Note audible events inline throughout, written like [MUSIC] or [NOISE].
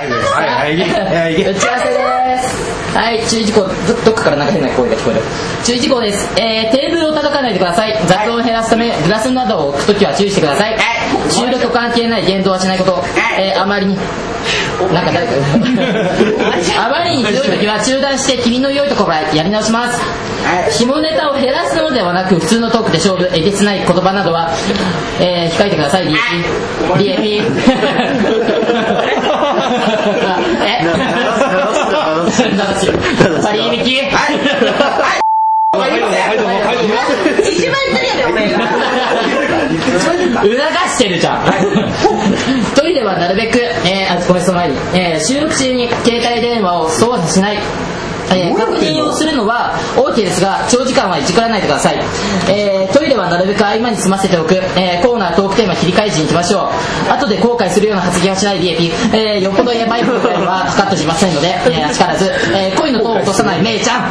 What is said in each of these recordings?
はいはいはい。打ち合わせですはい注意事項どどっかからなんか変な声が聞こえる。注意事項です、えー、テーブルを叩かないでください。雑音を減らすためグラスなどを置くときは注意してください。収録と関係ない言動はしないこと、えー、あまりになんか誰かあまりにひどい時は中断して君の良いところからやり直します。下ネタを減らすのではなく普通のトークで勝負えげつない言葉などは、えー、控えてください。DAP DAP え割引一番言ってるやでお前が促してるじゃんトイレはなるべく、えー、あごめんその前集、中に携帯電話を操作しないえー確認をするのですが長時間はいじくらないでください、えートイレはなるべく合間に済ませておく、えーコーナートークテーマ切り替え時に行きましょう後で後悔するような発言はしない DAP、えーよっぽどやばいことはカットしませんので、えー、力ず、えー声のトーンを落とさないめいちゃん、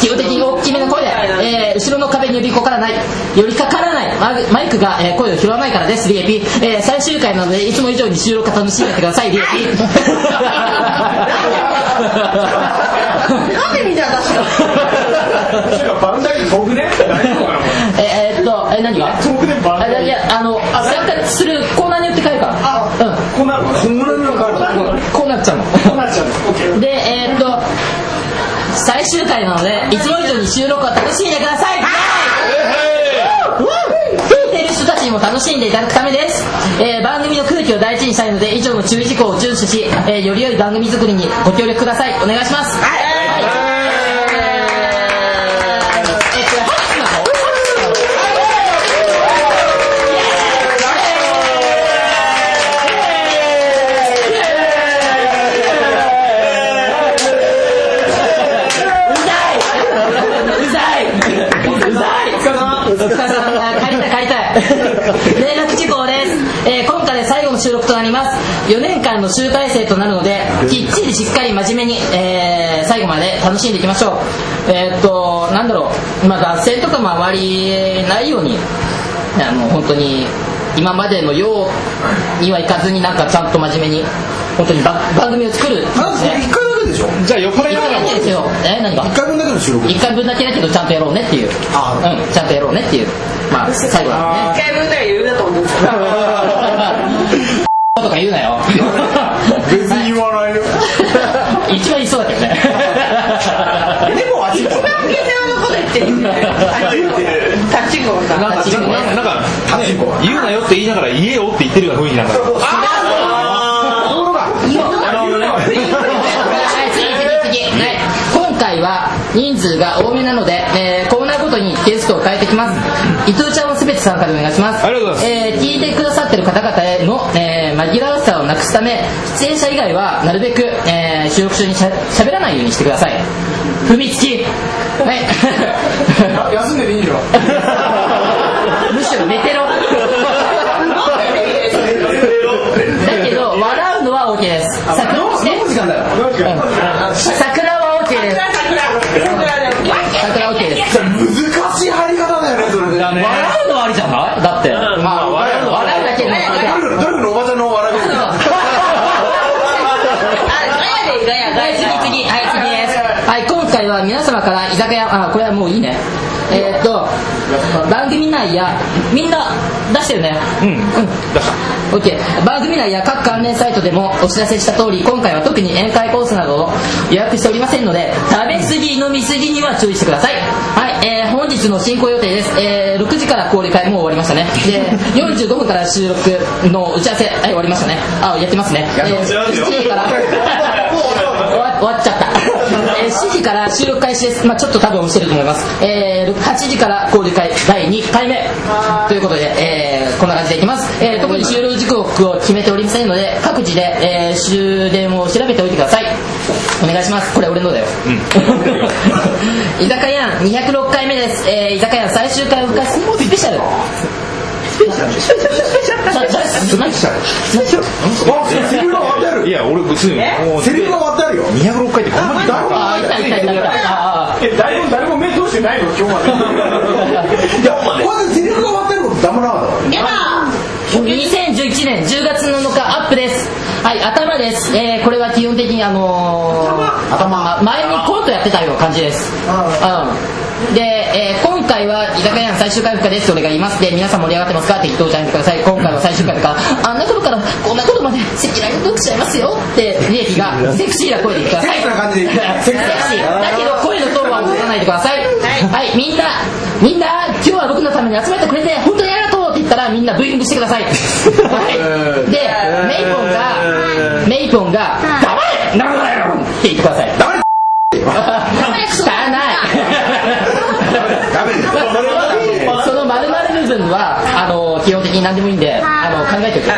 基本的に大きめの声で、えー後ろの壁に寄りかからない寄りかからないマイクが、え声を拾わないからです DAP、えー最終回なのでいつも以上に収録楽しんでください DAP でみんな出したの？バンダイ遠くね？ええーっとえ何が？遠くねバンあいやあの参加するコーナーによって変えるからあうん。こんなこんなのがあるこうなっちゃうの。こうなっちゃうんでえーっと最終回なのでいつも以上に収録を楽しんでください。も楽しんでいただくためです、えー番組の空気を大事にしたいので以上の注意事項を遵守し、えーより良い番組作りにご協力ください。お願いします。はい、間の集大成となるのできっちりしっかり真面目に、えー最後まで楽しんでいきましょう。えーっとなんだろう。まあ脱線とかもあまりないようにあの本当に今までのようにはいかずになんかちゃんと真面目に本当にば番組を作る、ね、まず1回だけでしょ？じゃあ酔っ払い一回だけですよ。え何が？1回分だけの収録一回分だけだけどちゃんとやろうねっていう。あうんちゃんとやろうねっていう。まあ最後なんでね。一回分だけ言うだと思う [LAUGHS] とか言うなよ。別に言わないよ。一番言いそうだけどね。でも一番下世話のこと言ってるんだよタッチゴンさんなんかなんかなんかね言うなよって言いながら言えよって言ってるような雰囲気なんだ。はい次次次。はい。今回は人数が多めなので、えーコーナーごとにゲストを変えてきます。伊藤ちゃんは全て参加でお願いします。ありがとうございえー聞いてくださってる方々への、えー紛らわしさをなくすため出演者以外はなるべく、えー収録中にしゃ喋らないようにしてください。踏みつき。[LAUGHS] はい。休んでていいよ。[LAUGHS] [LAUGHS] むしろ寝てろ。だけど笑うのは OK です。桜桜は OK です。桜 OK です。難しい入り方だよねそれだね笑うのはありじゃないだってまあ笑うのは笑うだけねどれかのおばちゃんの笑い声ガヤでガヤガはい次ヤ次はい次ですはい今回は皆様から居酒屋あこれはもういいね。えーっと番組内やみんな出してるね。うんうん出した。OK 番組内や各関連サイトでもお知らせした通り今回は特に宴会コースなどを予約しておりませんので食べ過ぎ飲み過ぎには注意してください。はい、えー本日の進行予定です、えー6時から交流会もう終わりましたね。で [LAUGHS] 45分から収録の打ち合わせはい終わりましたね。あやってますね。えー7時から。[LAUGHS] 終わっちゃった、えー7時から収録開始です、まあ、ちょっと多分押してると思います、えー8時から交流会第2回目。ということで、えーこんな感じでいきます、えー特に終了時刻を決めておりませんので各自で、えー終電を調べておいてください。お願いします。これ俺のだよ、[LAUGHS] 居酒屋206回目です、えー居酒屋最終回を迎えスペシャルいや俺別に。もうセリフが割ってあるよ。206回って頑張ってたのかあいたいたいたいたあえ誰も誰も目通してないの今日までいやまずセリフがること黙らなかったから2011年10月7日アップですはい頭です、えーこれは基本的にあのー頭前にコントやってたような感じですうんで、えー今回は居酒屋の最終回復です俺が言います。で皆さん盛り上がってますか？適当じゃんてください。今回は最終回だか。らあんなことからこんなことまで赤裸々としちゃいますよ。って利益が [LAUGHS] セクシーな声で言ってくださいセクシーな感じで言ってセクシー。だけど声のトー。ンは落とさないでくださいはい、みんなみんな今日は僕のために集めてくれて本当にありがとうって言ったらみんなブー。イングしてくださいはいでメイポンがメイポンが「黙れなんだよ!」って言ってくださいダメダメですその丸々部分はあの基本的に何でもいいんであの考えておいて。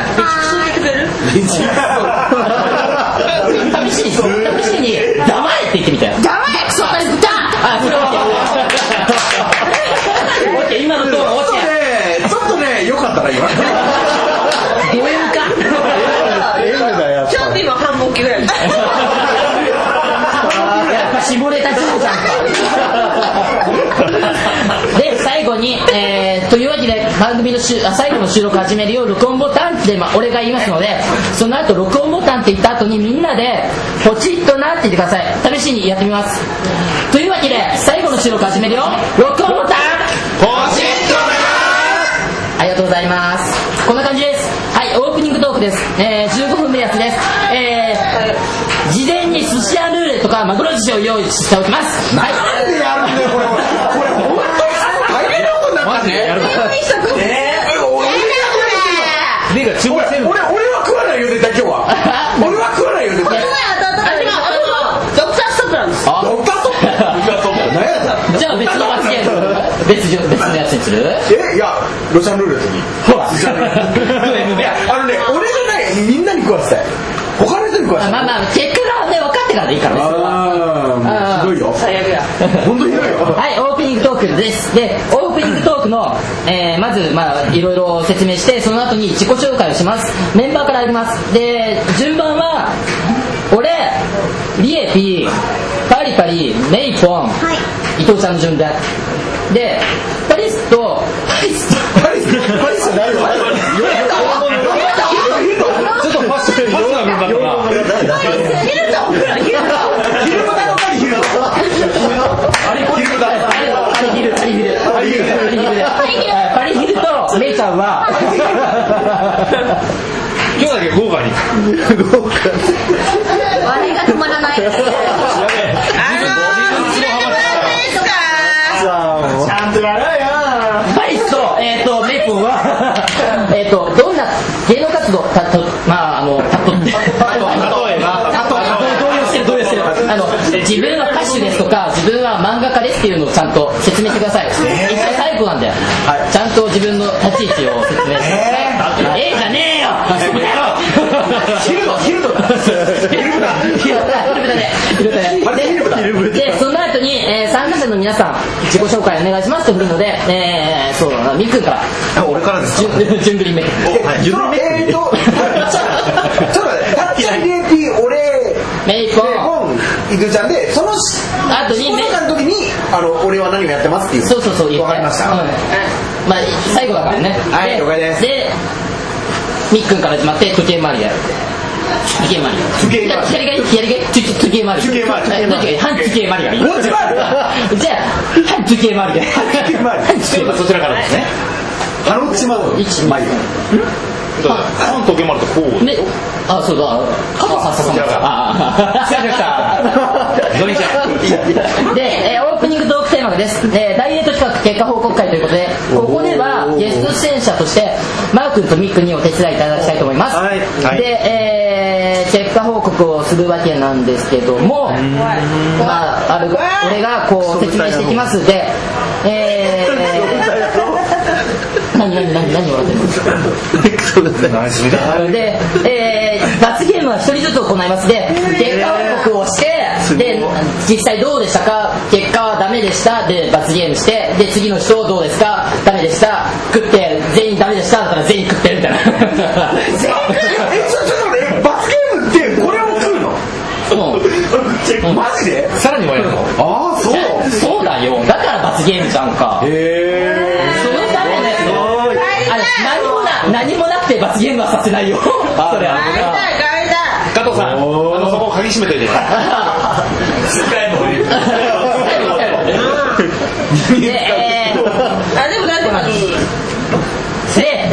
試しに試しに「黙れ!」って言ってみて黙れ！クソったりぶたあそう。オッケー今のトーンオッケー。ねちょっとね良かったな今どういうかちょっと今半分きぐらいやっぱ絞れたちじゃんかで最後に、えーというわけで番組のしゅあ最後の収録始めるよ録音ボタンって、まあ、俺が言いますのでその後録音ボタンって言った後にみんなでポチッとなって言ってください。試しにやってみます。というわけで最後の収録始めるよ。録音ボタン。ポチッとありがとうございます。こんな感じです。はいオープニングトークです、えー15分目やつです。えー事前に寿司屋ルーレットかマグロ寿司を用意しておきます。はい。なんでやるんだよこれこれこれ本当に大変なことになったねやるえー俺目が注目してる俺俺は食わないよ絶対今日は。俺は食わないよ絶対。[LAUGHS] ドクターストップなんです。あドクターストップ。何やったじゃあ別の罰ゲーム。別じ別のやつにする？えいやロシアンルーレットに。ほら。い。やあのね [LAUGHS] 俺じゃないみんなに食わせたい。他の人に食わせたい。まあまあ結果がね分かってからでいいからねひどいよ。最悪や本当にひどいよ。はい、オークです。で、オープニングトークの、えーまず、まあ、いろいろ説明して、その後に自己紹介をします。メンバーからやります。で、順番は、俺、リエピー、パリパリ、メイポン、伊藤ちゃんの順で。で、パリスと、パリスと、パリスパリスないよちょっとファッションファッショナブルだったなヒルムダのパリヒルドあれ、ヒルだ。パリヒル、パリヒル。パリヒル、パリヒルで。はいパリヒルと、メイちゃんは、[LAUGHS] 今日だけ豪華に笑いが止まらない。あのー、知らないですかちゃんとやろうよパリスと、えっ、と、メイポンは、えっと、どんな芸能活動、たと、まあ、あの、たと、例えば、たと、動揺してる、動揺してる。あの、自分は歌手ですとか、自分は漫画家ですっていうのをちゃんと説明してください。一回最後なんで、ちゃんと自分の立ち位置を説明してください。ええじゃねえよヒルドヒルドだヒルブだヒルブだねヒルブだねパリヒルブだでその後に、えー参加者の皆さん自己紹介お願いしますと振るので、えー、そうだなみっくんから俺からですか順順繰り目そのえーとちょっと待ってタッチ DAP 俺メイポンポン伊豆ちゃんでそのにあの俺は何をやってますっていう。そうそうそう言って。わかりました。う。んまあ最後だからね。はい了解です。でみっくんから始まって時計回りやる時計回り時計回り。左が左が時時計回り。時計回り。はいどっちがいい半時計回りがいいじゃあ半時計回りで。半時計回り。そちらからですね。ハロッチマウ一マイ半時計回るとこうね、あ、そうだ、加藤さん、さん、あ、失礼しました。どれにしよう [LAUGHS] で、えーオープニングトークテーマです。えーダイエット企画結果報告会ということで、ここではゲスト出演者として、マー君とミックにお手伝いいただきたいと思います。はい。はい。で、えー結果報告をするわけなんですけども、まあ、ある俺がこう説明していきます。で、えー、[LAUGHS] 何何何何笑ってるのナイスみたいで、えー罰ゲームは一人ずつ行います。で結果報告をしてで実際どうでしたか？結果はダメでした。で罰ゲームして。で次の人どうですか？ダメでした。食って全員ダメでした。だから全員食ってるみたいな。えちょちょっと待って。え罰ゲームってこれを食うの？うん。マジで？さらにもやるの。ああそう。そうだよ。だから罰ゲームじゃんか。へそのためのやつ何もな何もなくて罰ゲームはさせないよ。それは加藤さんあのそこを鍵閉めといて。使えばいいで、えー、あでもなんてまあで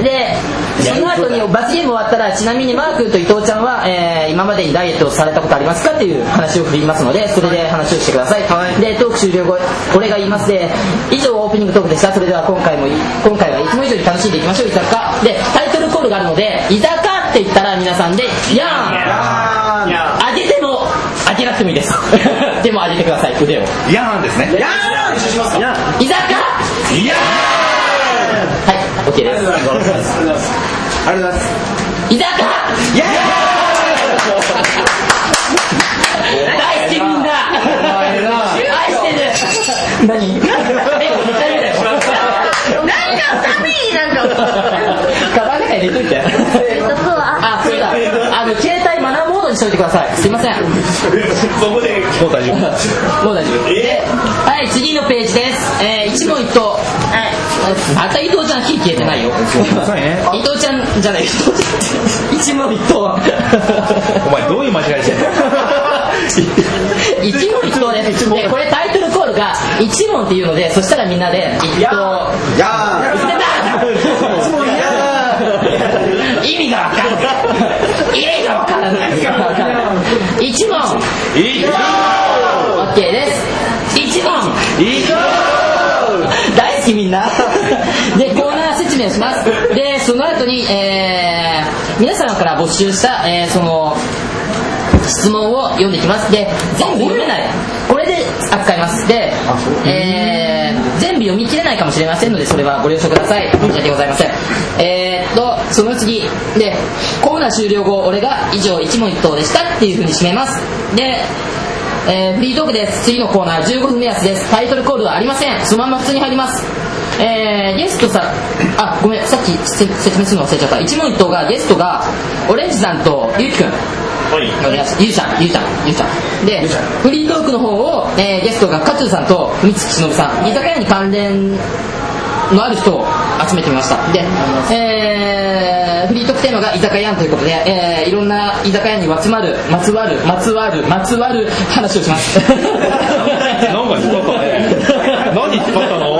でその後に罰ゲーム終わったらちなみにマー君と伊藤ちゃんは、えー今までにダイエットをされたことありますかっていう話を振りますのでそれで話をしてください、でトーク終了後俺が言いますで以上オープニングトークでした。それでは今回もい今回はいつも以上に楽しんでいきましょう。居酒屋でタイトルコールがあるので居酒屋って言ったら皆さんで「やーん」上げてもです。[LAUGHS] でも上げてください腕を。いやーんですね。やー居酒屋？いやはい OK です。ありがとうございます。居酒屋大好きみんな。愛してる何え二回目だよなんか。寒いなんか入れといて。あそうだしといてください。すいません。そこでもう大丈夫。もう大丈夫。ではい次のページです、えー、一問一答。はい。また伊藤ちゃん火消えてないよ。伊藤ちゃんじゃない伊藤ちゃん一問一答。お前どういう間違いしてんの？一問一答です。でこれタイトルコールが一問っていうのでそしたらみんなで一答や意味がわからない。意味がわからない一問。いい OK です。一問。いい大好きみんな。でコーナー説明をします。でその後に、えー皆様から募集した、えーその質問を読んでいきます。で全部読めないこれで扱いますで、えー全部読み切れないかもしれませんのでそれはご了承ください。申し訳ございません。えーっとその次でコーナー終了後俺が以上一問一答でしたっていう風に締めます。でえーフリートークです。次のコーナー15分目安です。タイトルコールはありません。そのまま普通に入ります。えーゲストさんあごめんさっきせ説明するの忘れちゃった。一問一答がゲストがオレンジさんとゆうきくんはい。お願いします。ゆうちゃんゆうちゃん。ゆうちゃん。でフリートークの方を、えーゲストが勝さんと三月忍さん居酒屋に関連のある人を集めてみました。で、えーフリートークテーマが居酒屋ということで、えーいろんな居酒屋にまつわるまつわるまつわるまつわる話をします。[LAUGHS] なんか引っ張ったね何引っ張ったの？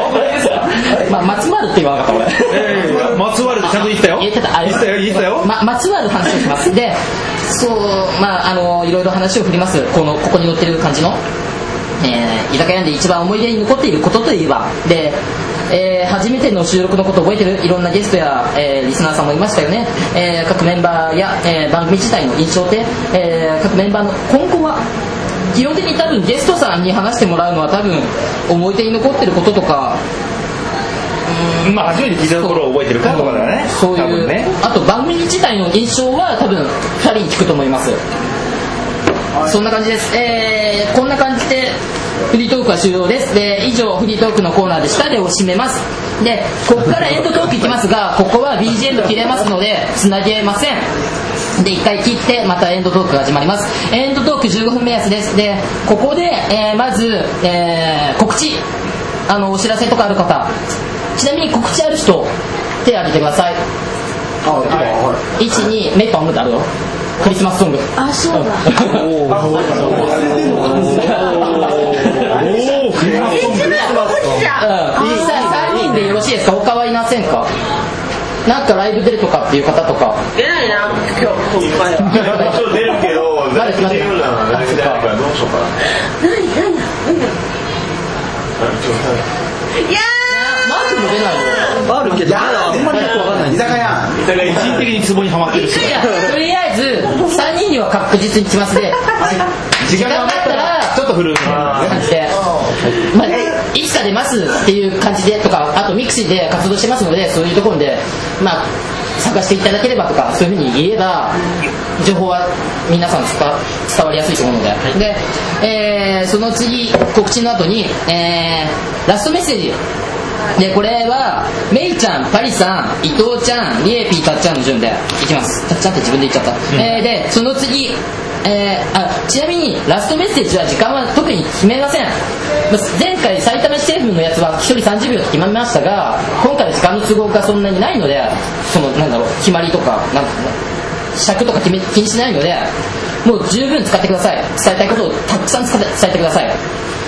[LAUGHS] まあ、まつわるって言わなかった俺。えーまつわるってちゃんと言ったよ。言ってたあ言ったよ言ったよ。ままつわる話をします。でそうまああのいろいろ話を振ります。このここに載ってる感じの、えー居酒屋で一番思い出に残っていることといえば。でえー初めての収録のことを覚えてる？いろんなゲストや、えーリスナーさんもいましたよね、えー各メンバーや、えー番組自体の印象で、えー各メンバーの今後は基本的に多分ゲストさんに話してもらうのは多分思い出に残ってることとかまあ初めて聞いたところを覚えてるかとかだね。そういう、ね。あと番組自体の印象は多分2人に聞くと思います。そんな感じです。えー、こんな感じでフリートークは終了です。で以上フリートークのコーナーでした。でお締めます。でここからエンドトークいきますがここは BGM 切れますのでつなげません。で一回切ってまたエンドトークが始まります。エンドトーク15分目安です。でここで、えーまず、えー告知。あのお知らせとかある方。ちなみに告知ある人手挙げてください。あはい。12メイパンムってあるよクリスマスソング。あ、そうだ。[LAUGHS] [LAUGHS] うんさ3人でよろしいですか他はいませんかなんかライブ出るとかっていう方とか。出ないな今日いっぱい一応出るけど出る。ならライブ出ないからどうしようかな何何何いやマークも出ないのあるけどあんまりよくわかんない居酒屋だから一時的にツボにはまってるしとりあえず3人には確実に来ますで時間が余ったらちょっと古い感じで、まあ、いつか出ますっていう感じでとかあとミクシーで活動してますのでそういうところで、まあ、探していただければとかそういうふうに言えば情報は皆さん伝わりやすいと思うので,、でえーその次告知の後に、えーラストメッセージ。でこれはメイちゃんパリさん伊藤ちゃんリエピーたっちゃんの順でいきます。たっちゃんって自分で言っちゃった、えーでその次えーあちなみにラストメッセージは時間は特に決めません。前回埼玉市政府のやつは1人30秒と決まりましたが今回は時間の都合がそんなにないのでそのなんだろう決まりとかなんか尺とか決め気にしないのでもう十分使ってください。伝えたいことをたくさん使って伝えてください。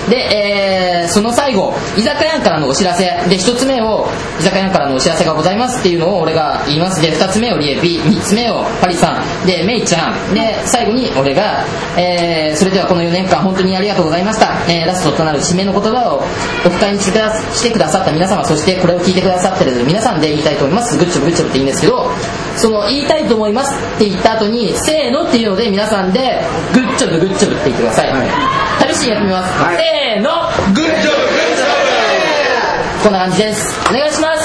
で、えーその最後居酒屋からのお知らせ。で一つ目を居酒屋からのお知らせがございますっていうのを俺が言います。で二つ目をリエピ三つ目をパリさん。でメイちゃん。で最後に俺が、えーそれではこの4年間本当にありがとうございました、えーラストとなる締めの言葉をお深いにしてくだしてくださった皆様そしてこれを聞いてくださってる皆さんで言いたいと思います。グッチョブグッチョブって言うんですけどその言いたいと思いますって言った後にせーのっていうので皆さんでグッチョブグッチョブって言ってください、試しにやってみます、せーの。グッジョブグッジョブこんな感じです。お願いします